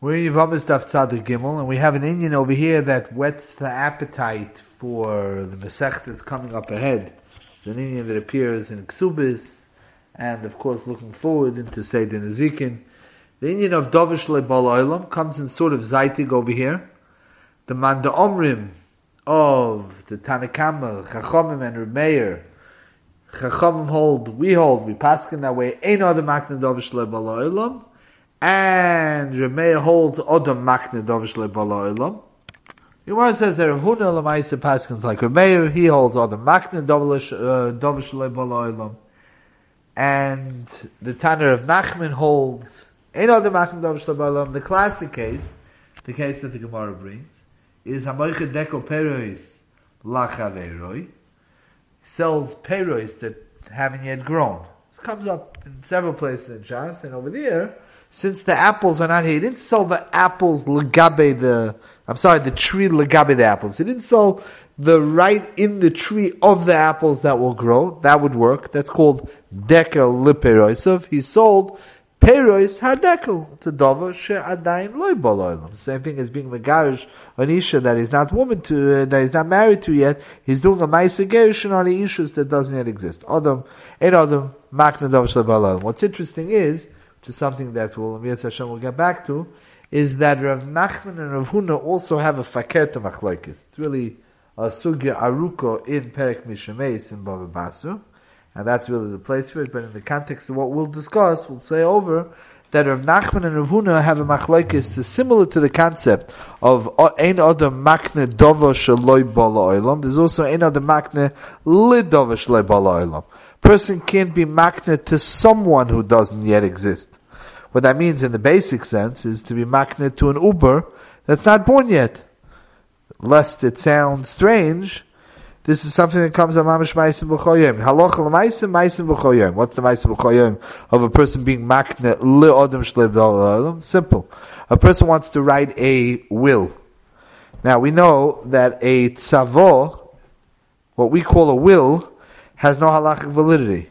We're in Yavamis Daf Tzadik Gimel, and we have an Indian over here that whets the appetite for the Masechtas coming up ahead. It's an Indian that appears in Ksubis, and of course looking forward into Seder Nezikin. The Indian of Dovish Lebal comes in sort of Zaitig over here. The Manda Omrim of the Tanakama, Chachomim and Remeir, Chachomim hold, we hold, we pass in that way, Ein other Makna Dovish Lebal Olam, and Remeir holds Odom Makne Dovish Lebala Olam. Gemara says that Huna Lamaisa Paskins like Remeir, he holds Odom Makne Dovish uh, Olam. And the Tanner of Nachman holds Ein Odom Makne Dovish Lebala Olam. The classic case, the case that the Gemara brings, is Hamoiche Deko Perois Lachaveroi, sells Perois that haven't yet grown. This comes up in several places in Shas, and over there, since the apples are not here, he didn't sell the apples legabe the, I'm sorry, the tree legabe the apples. He didn't sell the right in the tree of the apples that will grow. That would work. That's called dekel liperoisov. He sold perois hadekel to dava she'adayin loy baloilam. Same thing as being megarish an isha that he's not woman to, uh, that he's not married to yet. He's doing a ma'isa on the issues that doesn't yet exist. Adam, ein adam, makna dava What's interesting is, to something that will, Yes Hashem will get back to, is that Rav Nachman and Rav Huna also have a faket of machlokes. It's really a sugya aruko in Perek Mishameis in Bava Basra, and that's really the place for it. But in the context of what we'll discuss, we'll say over that Rav Nachman and Rav Huna have a machlokes that's similar to the concept of ein adam makne dovo shaloi bala olam. There's also ein adam makne lidova shaloi bala olam. Person can't be makne to someone who doesn't yet exist. What that means in the basic sense is to be maknet to an Uber that's not born yet. Lest it sounds strange, this is something that comes on mamish b'choyim. B'choyim. What's the b'choyim of a person being maknet li'odem shlev Simple. A person wants to write a will. Now we know that a tzavo, what we call a will, has no halachic validity.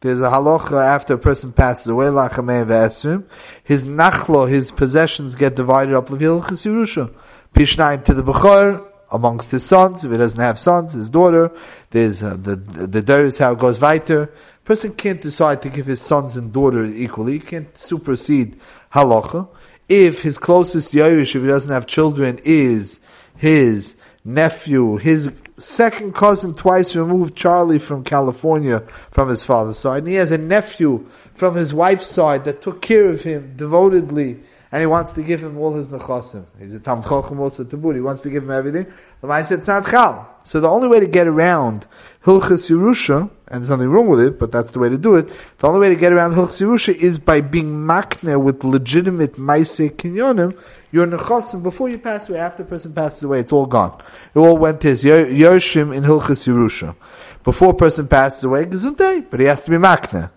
There's a halacha after a person passes away, lachamei ve'esrim, his nachlo, his possessions get divided up, l'vilchus Yerusha. Pishnaim to the Bechor, amongst his sons, if he doesn't have sons, his daughter, there's uh, the, the, is how it goes weiter. Person can't decide to give his sons and daughters equally, he can't supersede halacha. If his closest Yerush, if he doesn't have children, is his nephew, his second cousin twice removed Charlie from California from his father's side. And he has a nephew from his wife's side that took care of him devotedly. And he wants to give him all his nechasim. He's a tam also tabur. He wants to give him everything. So the only way to get around Hilchas Yerusha, and there's nothing wrong with it, but that's the way to do it. The only way to get around Hilchas Yerusha is by being makne with legitimate maise kinyonim, your nechasim before you pass away, after the person passes away, it's all gone. It all went to his yoshim in Hilchas Yerusha. Before a person passes away, but he has to be makna.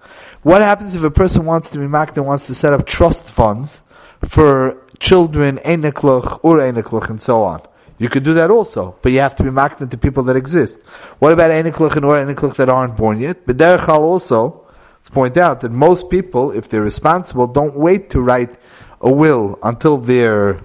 What happens if a person wants to be makna, wants to set up trust funds for children, enekluch, or enekluch, and so on? You could do that also, but you have to be makna to people that exist. What about enekluch and or enekluch that aren't born yet? But derechal also, let's point out that most people, if they're responsible, don't wait to write a will until they're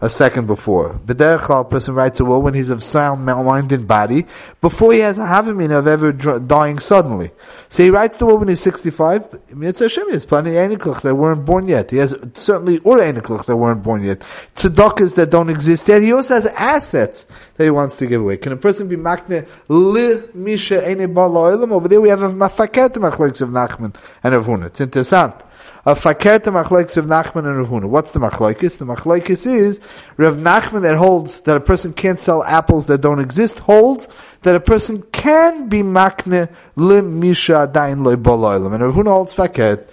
a second before. B'derechal, a person writes a will when he's of sound mind and body, before he has a havamin of ever dying suddenly. So he writes the will when he's 65, It's Hashem, he has plenty of Enikluch that weren't born yet. He has certainly Ur Enikluch that weren't born yet. Tzedakahs that don't exist yet. He also has assets that he wants to give away. Can a person be makne li misha ene bar Over there we have a mafaket of Nachman and of Huna. It's interesting a fakert machlokes of Nachman and Rav Huna. What's the machlokes? The machlokes is Rav Nachman that holds that a person can't sell apples that don't exist holds that a person can be makne lim misha dain loy boloilim. And Rav Huna holds fakert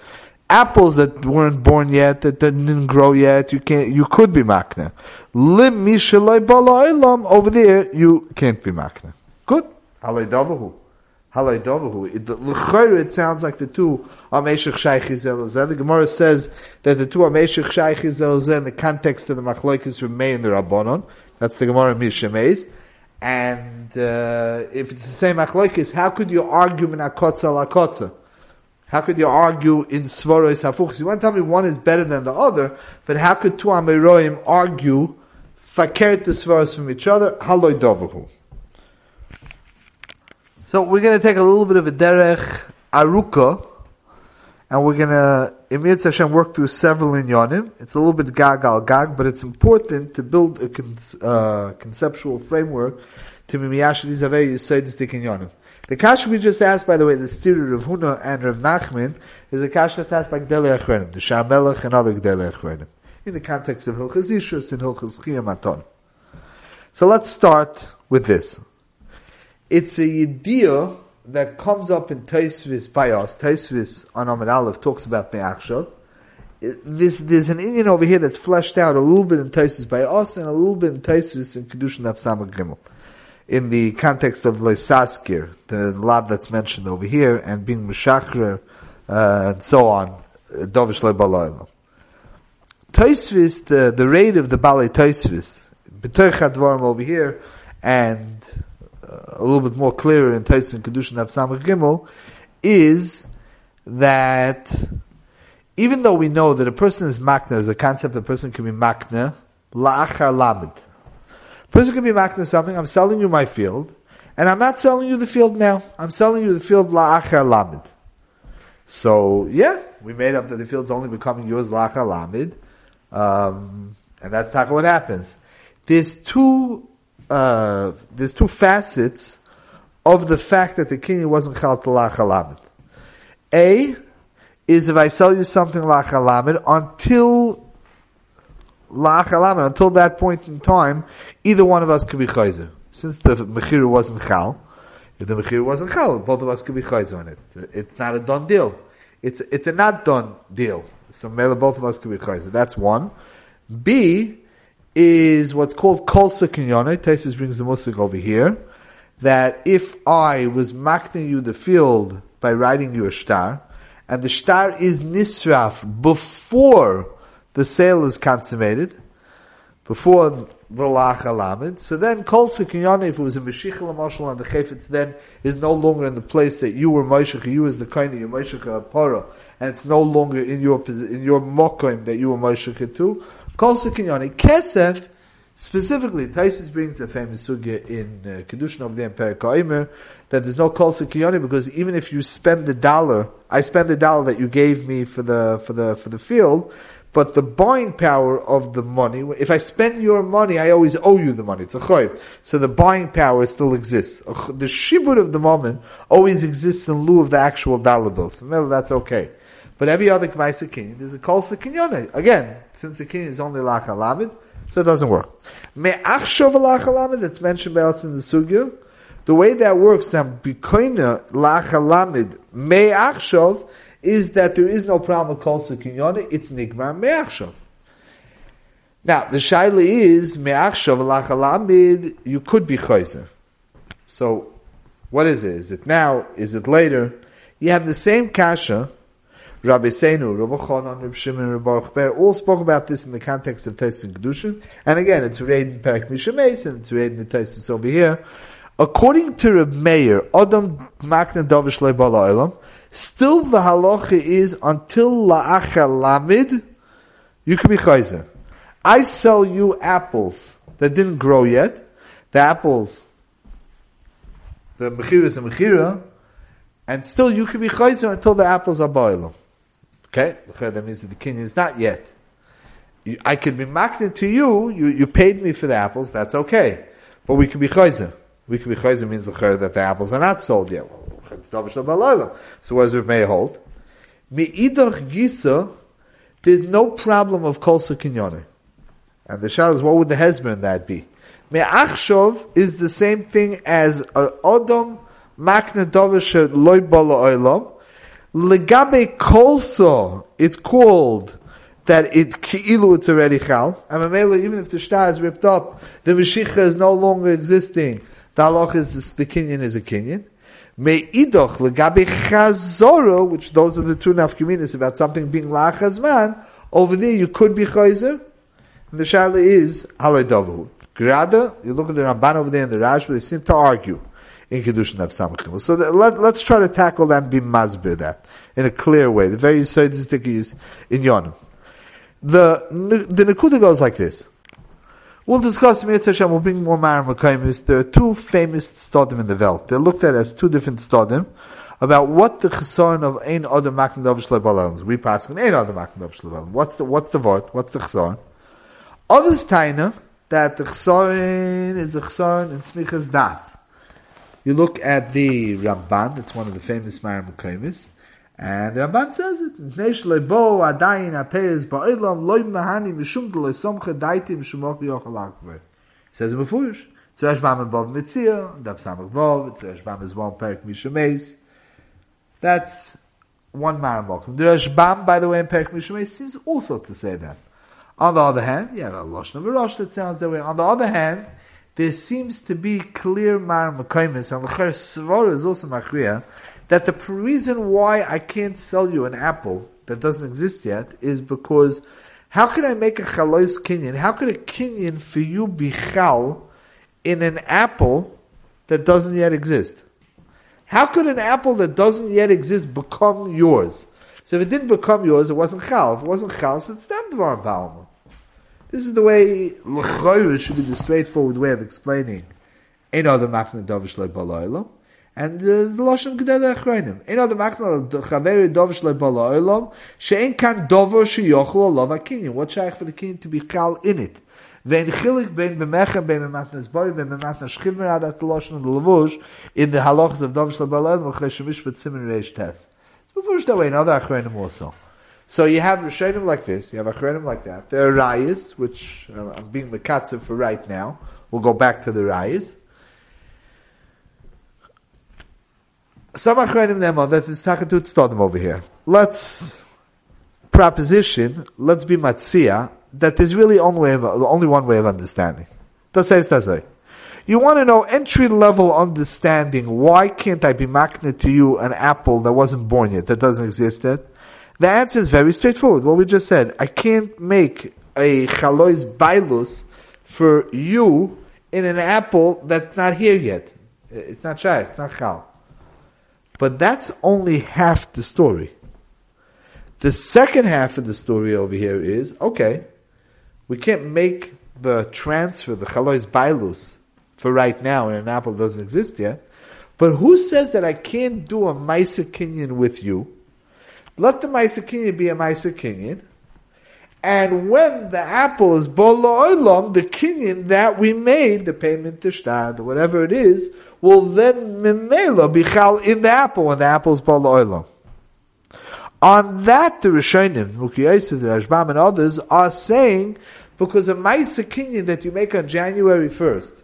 apples that weren't born yet, that didn't grow yet, you can't, you could be makne. Lim misha loy boloilim over there, you can't be makne. Good. Halay Halay It sounds like the two are Meshach Shaykh The Gemara says that the two are Meshach Shaykh in the context of the Machlokes remain the Rabbanon. That's the Gemara Mishemeis. And uh, if it's the same Machlokes, how could you argue in Akotza Lakotza? How could you argue in Svaros Hafuchs? You want to tell me one is better than the other, but how could two Amiroim argue fakir to Svaros from each other? Haloi Dovahu. So we're going to take a little bit of a derech aruka, and we're going to, Emir Hashem, work through several inyanim. It's a little bit gag al gag, but it's important to build a con- uh, conceptual framework to mimiyash dizavei yisoidistik inyanim. The kasha we just asked, by the way, the student of Huna and Rav Nachman, is a kasha that's asked by Gdele Achrenim, the Shar Melech and other Gdele Achrenim, in the context of Hilchas and Hilchas. So let's start with this. It's a idea that comes up in Taisvis Bios. Taisvis on Amid Aleph talks about Me'achshav. This, there's an Indian over here that's fleshed out a little bit in Taisvis Bios and a little bit in Taisvis in Kedushin Nafsama Gimel in the context of Leisaskir, the lab that's mentioned over here, and being Meshachrer, uh, and so on, Dovish Lebalayla. Toisvis, the, the raid of the Balei Toisvis, B'toich over here, and a little bit more clearer in and Kedushin of Samach Gimel, is that even though we know that a person is makna, as a concept, a person can be makna, la'achar lamid. Person can be makna something, I'm selling you my field, and I'm not selling you the field now. I'm selling you the field la'achar lamid. So, yeah, we made up that the field's only becoming yours la'achar lamid, um, and that's not what happens. There's two, uh, there's two facets of the fact that the king wasn't chal to la'achar lamid. A, is if I sell you something la'achar lamid until la'achalama, until that point in time, either one of us could be chayzer. Since the mechir wasn't chal, if the mechir wasn't chal, both of us could be chayzer on it. It's not a done deal. It's, it's a not done deal. So both of us could be chayzer. That's one. B is what's called kol sekinyone. Taisus brings the musik over here. That if I was makting you the field by writing you a star, and the star is nisraf before the sale is consummated before the lach alamid. So then kol sekinyani, if it was a meshich lamashal and the chayfetz then is no longer in the place that you were moishach, you as the kind of moishach para, and it's no longer in your in your mokim that you were moishach to. Kol sekinyani kesef. Specifically, Taisus brings a famous sugya in uh, Kedushin of the Empire Kaimer that there's no kol sekiyoni because even if you spend the dollar, I spend the dollar that you gave me for the for the for the field, but the buying power of the money, if I spend your money, I always owe you the money. It's a choiv. So the buying power still exists. The shibud of the moment always exists in lieu of the actual dollar bills. So that's okay. But every other k'maisa kinyan, there's a kol sekinyone. Again, since the kinyan is only lach alamid, so it doesn't work. Me'achshov lach alamid, that's mentioned by us in the sugya, the way that works, now, bikoina lach alamid, me'achshov, is that there is no problem with kol sekinyone, it's nigmar me'achshav. Now, the shaila is, me'achshav alachalamid, you could be chayzer. So, what is it? Is it now? Is it later? You have the same kasha, Rabbi Seinu, Rabbi Chonon, Rabbi Shimon, Rabbi Baruch Ber, all spoke about this in the context of and Kedushin. And again, it's read in Perak Mishames, and it's read in the Tais over here. According to Rabbi Meir, Adam Makna Davish Leibala Olam, Still, the halacha is until la'acha lamid, you can be chayzer. I sell you apples that didn't grow yet. The apples, the mechira is a mechira, and still you can be chayzer until the apples are boiling. Okay, that means that the kinyan is not yet. I could be maknit to you, you, you paid me for the apples, that's okay. But we could be chayzer. We can be chayzer means that the apples are not sold yet. So does Rav Meir hold? Me'idach gisa, there's no problem of kol kinyone. And the shal is, what would the husband that be? Me'achshov is the same thing as Odom makna dovish loy bala oilam. Legabe kolso, it's called that it ki'ilu it's already chal. And even if the shtar is ripped up, the Mashiach is no longer existing. The halach is the kinyan is a kinyan. Me'idoch legabe chazoro, which those are the two nafkaminas about something being lachazman, over there you could be chayzer. And the shala is haledavu. Grada, you look at the Ramban over there in the Rashba, they seem to argue. In Kedushin of Samachim. So that, let, let's try to tackle that and be masbir that in a clear way. The very scientific is in Yonim. The, the Nakuda goes like this. We'll discuss Mitzvah Hashem, we'll bring more Makaimis. There are two famous stadim in the Welt. They're looked at as two different stadim about what the chesaron of ein other makna davish lebalel We pass on ein makna davish lebalel. What's the what's the word? What's the chesaron? Others taina that the chesaron is a chesaron in smichas das. You look at the Ramban. That's one of the famous Maram Mekaymis. And the Ramban says it. Neish lebo adayin loy mahani mishum de loy somche daiti mishum och yochel says it before. Above mitzia, dav samach vov, is one mishameis. That's one Maramok. The Rashbam, by the way, in Perik Mishmei seems also to say that. On the other hand, you have a Lashon Rosh that sounds that way. On the other hand, there seems to be clear mar Maramokaimis, and the Svara is also Machriya, that the reason why I can't sell you an apple that doesn't exist yet is because how can I make a chalois kinyan? How could a kinyan for you be chal in an apple that doesn't yet exist? How could an apple that doesn't yet exist become yours? So if it didn't become yours, it wasn't chal. If it wasn't chal, so it's dam dvar balma. This is the way L'choyer should be the straightforward way of explaining Ein other Machna Dovish Loi Bala and there's Lashon Gedele Achroinim. Ein Adam Machna Chaveri Dovish Loi Bala Olam She'en Kan Dover She'yochlo Lov HaKinyin What shaykh for the Kinyin to be Kal in it? Vein Chilik Bein Bemechem Bein Bematnas Bori Bein Bematnas Shchimer Adat Lashon Levush in the halachas of Dovish Loi Bala Olam V'cheshem Mishpat Reish Tes. It's before that way in other Achroinim also. So you have Rishonim like this, you have Achronim like that. There are Rayas, which uh, I'm being Mekatzev for right now. We'll go back to the Rayas. Some Achronim Nemo, that is Takatut Stodim over here. Let's proposition, let's be Matzia, that there's really only, way of, only one way of understanding. You want to know entry level understanding. Why can't I be magnet to you an apple that wasn't born yet, that doesn't exist yet? The answer is very straightforward. What we just said. I can't make a chalois bailus for you in an apple that's not here yet. It's not shy. It's not chal. But that's only half the story. The second half of the story over here is okay. We can't make the transfer, the chalois bailus, for right now, and an apple doesn't exist yet. But who says that I can't do a Maisa with you? Let the Maisa Kinyan be a Maisa Kinyan. And when the apple is bolo olam, the kinyan that we made, the payment to shtad, whatever it is, will then mimela be chal in the apple when the apple is bolo olam. On that, the Rishonim, Mukiyaisu, the Rashbam, and others are saying because a Maisa Kinyan that you make on January 1st,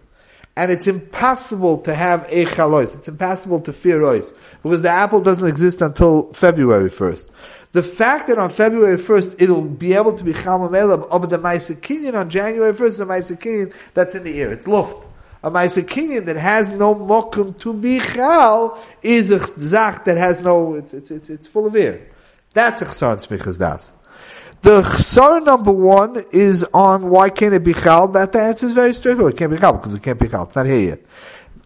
and it's impossible to have a chalois, it's impossible to fear ois, because the apple doesn't exist until February 1st. The fact that on February 1st it'll be able to be chamamelab of the Maisa Kinyan on January 1st is a Maisa Kinyan that's in the air, it's luft a Maisa Kinyan that has no mokum to be chal is a zach that has no, it's, it's, it's, it's full of air. That's a chsar smichas das. The chsar number one is on why can't it be chal? That the answer is very straightforward. It can't be chal because it can't be chal. It's not here yet.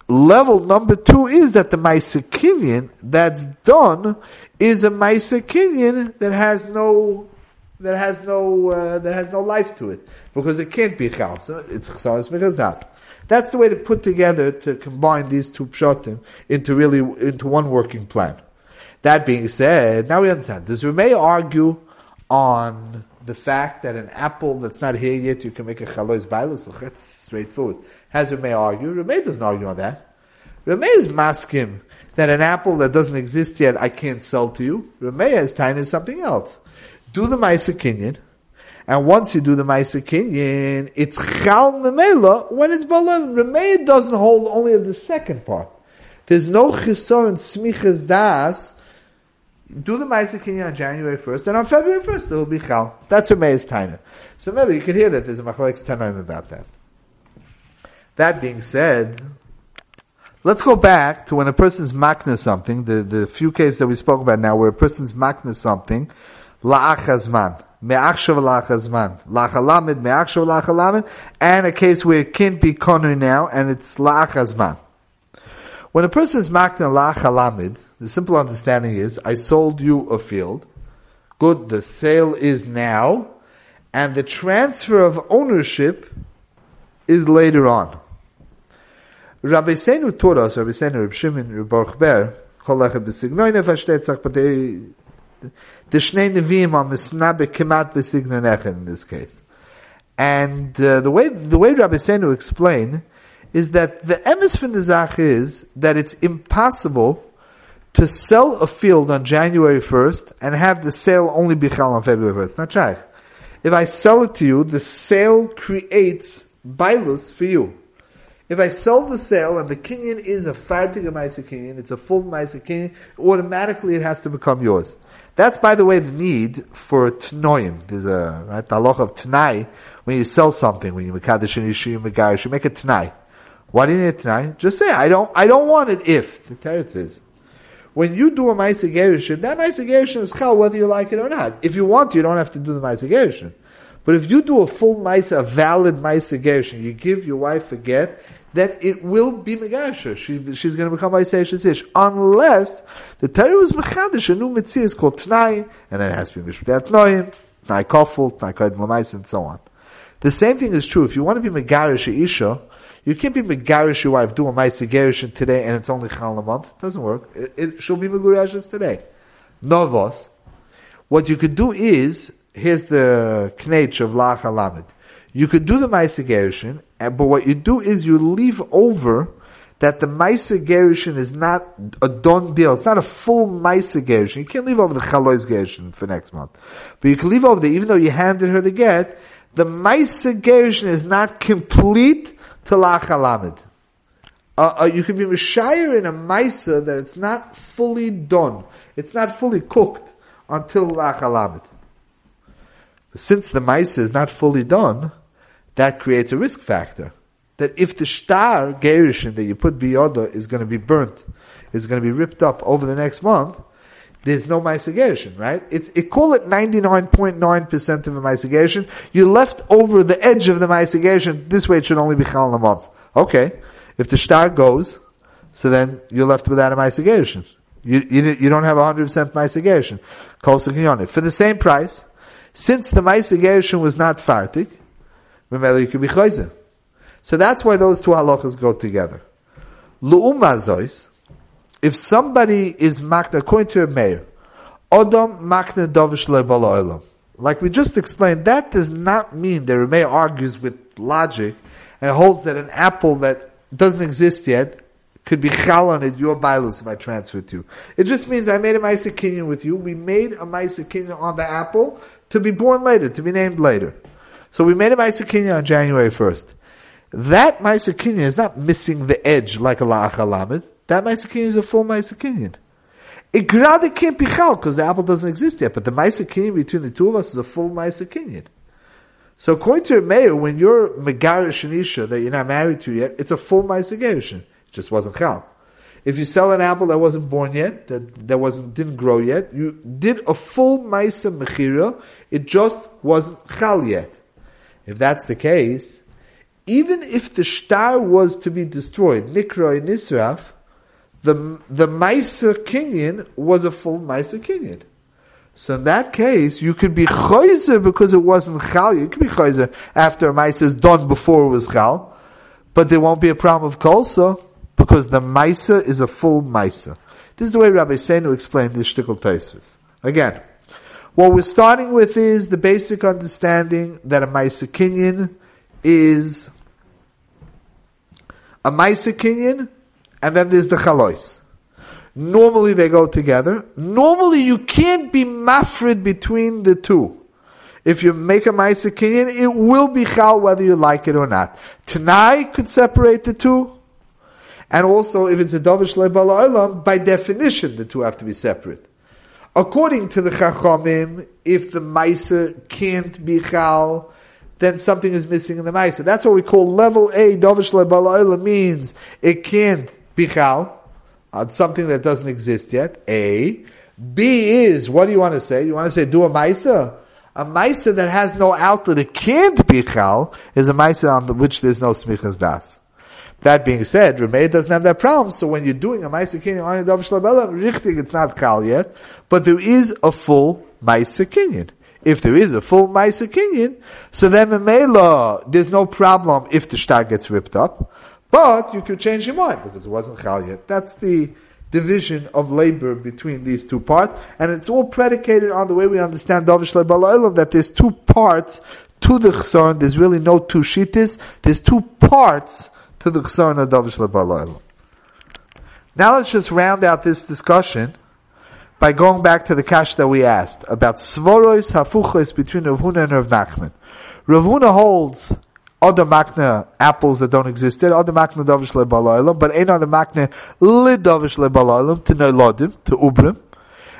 Level number two is that the Maisa that's done is a Maisa that has no that has no uh, that has no life to it because it can't be chal. So it's chsar because that. That's the way to put together to combine these two pshatim into really into one working plan. That being said, now we understand. Does Ramey argue on the fact that an apple that's not here yet, you can make a chalois bailus? That's straightforward. Has Ramey argue? Ramey doesn't argue on that. Ramey is maskim that an apple that doesn't exist yet, I can't sell to you. Ramey is tying is something else. Do the Maisa Kinyan, and once you do the Maisa Kinyan, it's Chal Memela when it's Balel. Ramey doesn't hold only of the second part. There's no Chisor and Smichas Das do the Kinyan on January 1st, and on February 1st it will be Chal. That's a Meis Taina. So maybe you could hear that there's a Machlekes Tanaim about that. That being said, let's go back to when a person's makna something, the, the few cases that we spoke about now, where a person's makna something, la'achazman, me'achshav la'achazman, la'chalamid, me'achshav la'chalamid, and a case where it can't be konu now, and it's la'achazman. When a person's makna la chalamid, the simple understanding is, I sold you a field. Good, the sale is now, and the transfer of ownership is later on. Rabbi Seinu taught us, Rabbi Seinu, Rabbi Shimon, Rabbi Baruch Ber, the Shnei Nevi'im are misnabe in this case. And uh, the way the way Rabbi Seinu explained is that the emes from the zach is that it's impossible to sell a field on January 1st and have the sale only be chal on February 1st. Not shaykh. If I sell it to you, the sale creates bailus for you. If I sell the sale and the kinyan is a fartig Maisa kinyan, it's a full Maisa kinyan, automatically it has to become yours. That's, by the way, the need for a tnoim. There's a, right, the of tnai, when you sell something, when you mekadosh and you megarish, you make a tnai. Why do you need a tnai? Just say, I don't, I don't want it if, the teretz is. When you do a Maisa Gerushin, that Maisa Gerushin is chal whether you like it or not. If you want you don't have to do the Maisa Gerushin. But if you do a full Maisa, a valid Maisa Gerushin, you give your wife a get, then it will be Megasha. She, she's going to become Isaiah Ish. Unless the Torah was Mechadish, a new Mitzvah is called Tnai, and then it has to be Mishpat Tnoim, Tnai Kofel, Tnai Lamais, and so on. The same thing is true. If you want to be Megarish Isha, you can't be Megarish your wife, do a Gerishin today, and it's only Chal a month. It doesn't work. It, it should be Megurashas today. Novos. What you could do is, here's the knech of Lach Lamed. You could do the Gerushin, but what you do is you leave over that the Gerushin is not a done deal. It's not a full Gerushin. You can't leave over the Chalois for next month. But you can leave over the, even though you handed her the get, the Gerushin is not complete Lachalamid. Uh, uh, you can be Mishayir in a Maisa that it's not fully done. It's not fully cooked until Lachalamid. Since the Maisa is not fully done, that creates a risk factor. That if the star gerishin that you put biyoda is going to be burnt, is going to be ripped up over the next month, there's no Maisa right? It's, it call it 99.9% of a Maisa You left over the edge of the Maisa This way it should only be Chal a month. Okay. If the star goes, so then you're left without a Maisa You, you, you don't have 100% Maisa Gerushin. For the same price, since the Maisa was not Memela you could be chayzer. So that's why those two halachas go together. Lu'umazois, if somebody is makna, according to Meir, Odom makna dovish Like we just explained, that does not mean that Meir argues with logic and holds that an apple that doesn't exist yet could be chal on it, your bilus if I transfer it to you. It just means I made a Maisa with you. We made a Maisa on the apple to be born later, to be named later. So we made a Maisa on January 1st. That Maisa is not missing the edge like a La'ach That Maisa is a full It rather can't be Chal because the apple doesn't exist yet, but the Maisa between the two of us is a full Maisa So according to Meir, when you're Megarish Shanisha that you're not married to yet, it's a full Maisa It just wasn't Chal. If you sell an apple that wasn't born yet, that, that wasn't, didn't grow yet, you did a full Maisa Mechira, it just wasn't Chal yet. If that's the case, even if the star was to be destroyed, Nikra and Nisraf, the, the Maisa Kinyan was a full Maisa Kinyan. So in that case, you could be Chayzer because it wasn't Chal. You could be Chayzer after a is done before it was Chal. But there won't be a problem of Kolsa because the Maisa is a full Maisa. This is the way Rabbi Seinu explained this Shtickle Taisus. Again, what we're starting with is the basic understanding that a Maisa Kinyan is a Maisa Kinyan, and then there's the Chalois. Normally they go together. Normally you can't be mafrid between the two. If you make a Maisa Kinyan, it will be Chal whether you like it or not. Tanai could separate the two. And also, if it's a Davish Lebala by definition, the two have to be separate. According to the Chachamim, if the Maisa can't be Chal, then something is missing in the Maisa. That's what we call level A, Dovish Lebalayla means it can't be Chal, on something that doesn't exist yet, A. B is, what do you want to say? You want to say do a Maisa? A Maisa that has no outlet, it can't be Chal, is a Maisa on which there's no Smichas Das. That being said, Rameir doesn't have that problem, so when you're doing a Maisa Kinyan on a Davish Labella, Richtig, it's not Kal yet, but there is a full Maisa Kinyan. If there is a full Maisa Kinyan, so then Mamela, there's no problem if the star gets ripped up, but you could change your mind because it wasn't Chal yet. That's the division of labor between these two parts, and it's all predicated on the way we understand Davish Labella, that there's two parts to the Chsaron, there's really no two shittis, there's two parts to the Chsaron of Davish Labella. Now let's just round out this discussion by going back to the cash that we asked about svorois hafuchos between Rav Huna and Rav Nachman. Rav Huna holds other makna apples that don't exist yet, other makna davish lebalalim, but ain't other makna lidavish lebalalim to lodim to ubrim.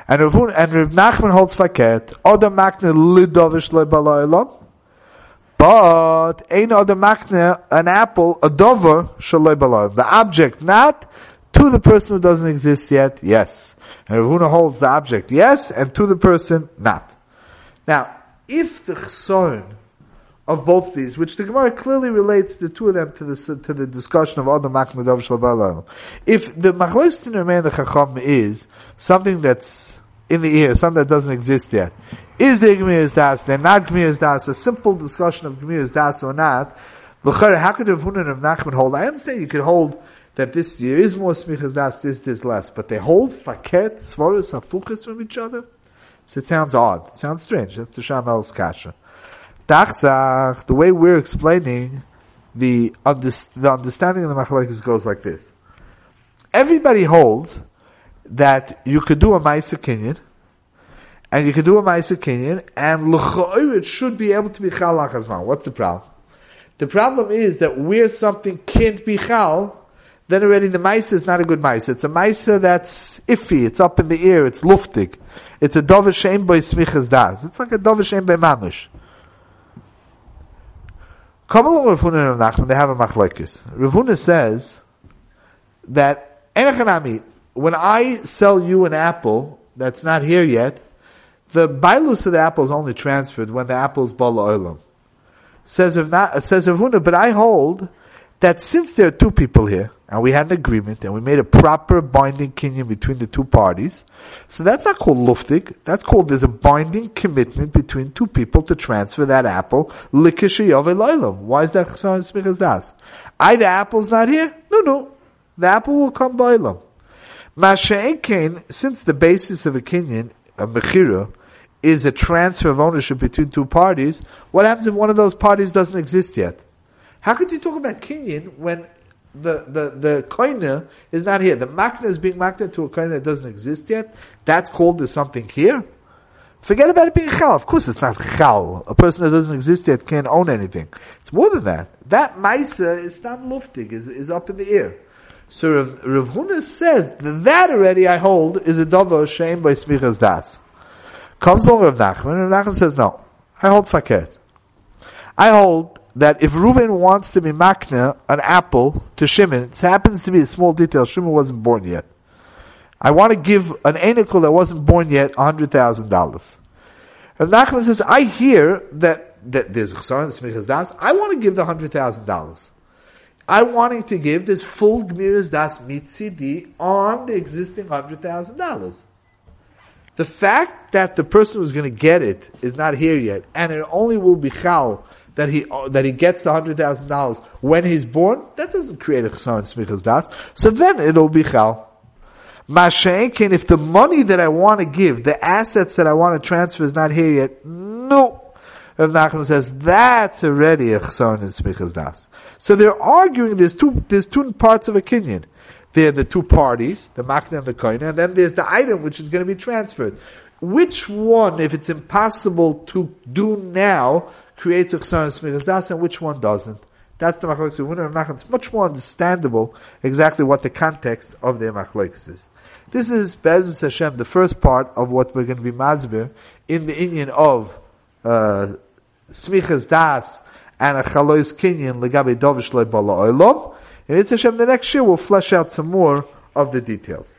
And Rav, and Rav Nachman holds faket, other makna lidavish lebalalim, but ain't other makna an apple, a dover shalebalalim. The object not to the person who doesn't exist yet, yes. And Rav holds the object, yes, and to the person, not. Now, if the chson of both these, which the Gemara clearly relates the two of them to the to the discussion of other makmadav shalbalam. If the machlostin remain the chacham is something that's in the ear, something that doesn't exist yet, is there Gemiras Das? They're not Gemiras Das. A simple discussion of Gemiras Das or not. How could Rav Hunan of Nachman hold? I understand you could hold that this year is more smichas das, this, this less. But they hold faket, svarus, afukas from each other? So it sounds odd. It sounds strange. That's the Shamel's kasha. Tachzach, the way we're explaining the, the understanding of the machlekes goes like this. Everybody holds that you could do a Maisa and you could do a Maisa and it should be able to be Chal Achazman. What's the problem? The problem is that where something can't be Chal, then already the Maisa is not a good Maisa. It's a Maisa that's iffy, it's up in the air, it's luftig. It's a Dova Shem by Smichas Das. It's like a Dova Shem by Mamish. Come along with Huna and Nachman, they have a machlekes. Rav Huna says that when I sell you an apple that's not here yet, the bailus of the apple is only transferred when the apple is bala olam. Says not, says Rav Huna, but I hold that since there are two people here, and we had an agreement, and we made a proper binding kinyan between the two parties, so that's not called luftig, that's called there's a binding commitment between two people to transfer that apple, Why is that smichas das? I, the apple's not here? No, no. The apple will come by them. Masha'ekin, since the basis of a kinyan, a mechira, is a transfer of ownership between two parties, what happens if one of those parties doesn't exist yet? How could you talk about Kenyan when the, the, the koina is not here? The makna is being makna to a koina that doesn't exist yet. That's called as something here. Forget about it being chal. Of course it's not chal. A person that doesn't exist yet can't own anything. It's more than that. That maisa is stam luftig, is, is up in the air. So Rav, Rav Huna says that, already I hold is a dava shame by smichas das. Comes along Rav Nachman, and Rav Nachman says no. I hold faket. I hold that if Reuven wants to be makna an apple to Shimon, it happens to be a small detail. Shimon wasn't born yet. I want to give an anicle that wasn't born yet hundred thousand dollars. And Nachman says, I hear that, that there's Chsaron das. I want to give the hundred thousand dollars. I wanting to give this full Gmiras Das Mitzidi on the existing hundred thousand dollars. The fact that the person who's going to get it is not here yet, and it only will be chal that he uh, that he gets the hundred thousand dollars when he's born, that doesn't create a chesaron smichas das. So then it'll be chal. Mashenkin, if the money that I want to give, the assets that I want to transfer is not here yet, no. Rav Nachman says that's already a chesaron smichas das. So they're arguing. There's two. There's two parts of a kinyan. There are the two parties, the makna and the koine, and then there's the item which is going to be transferred. Which one, if it's impossible to do now, creates a chsaron smichas das, and which one doesn't. That's the machlokes of Unah It's much more understandable exactly what the context of the machlokes is. This is Be'ezus Hashem, the first part of what we're going to be mazbir in the Indian of uh, das and a chalois kinyan legabe dovish le bala oilom. And it's Hashem, the next year we'll flesh out some more of the details.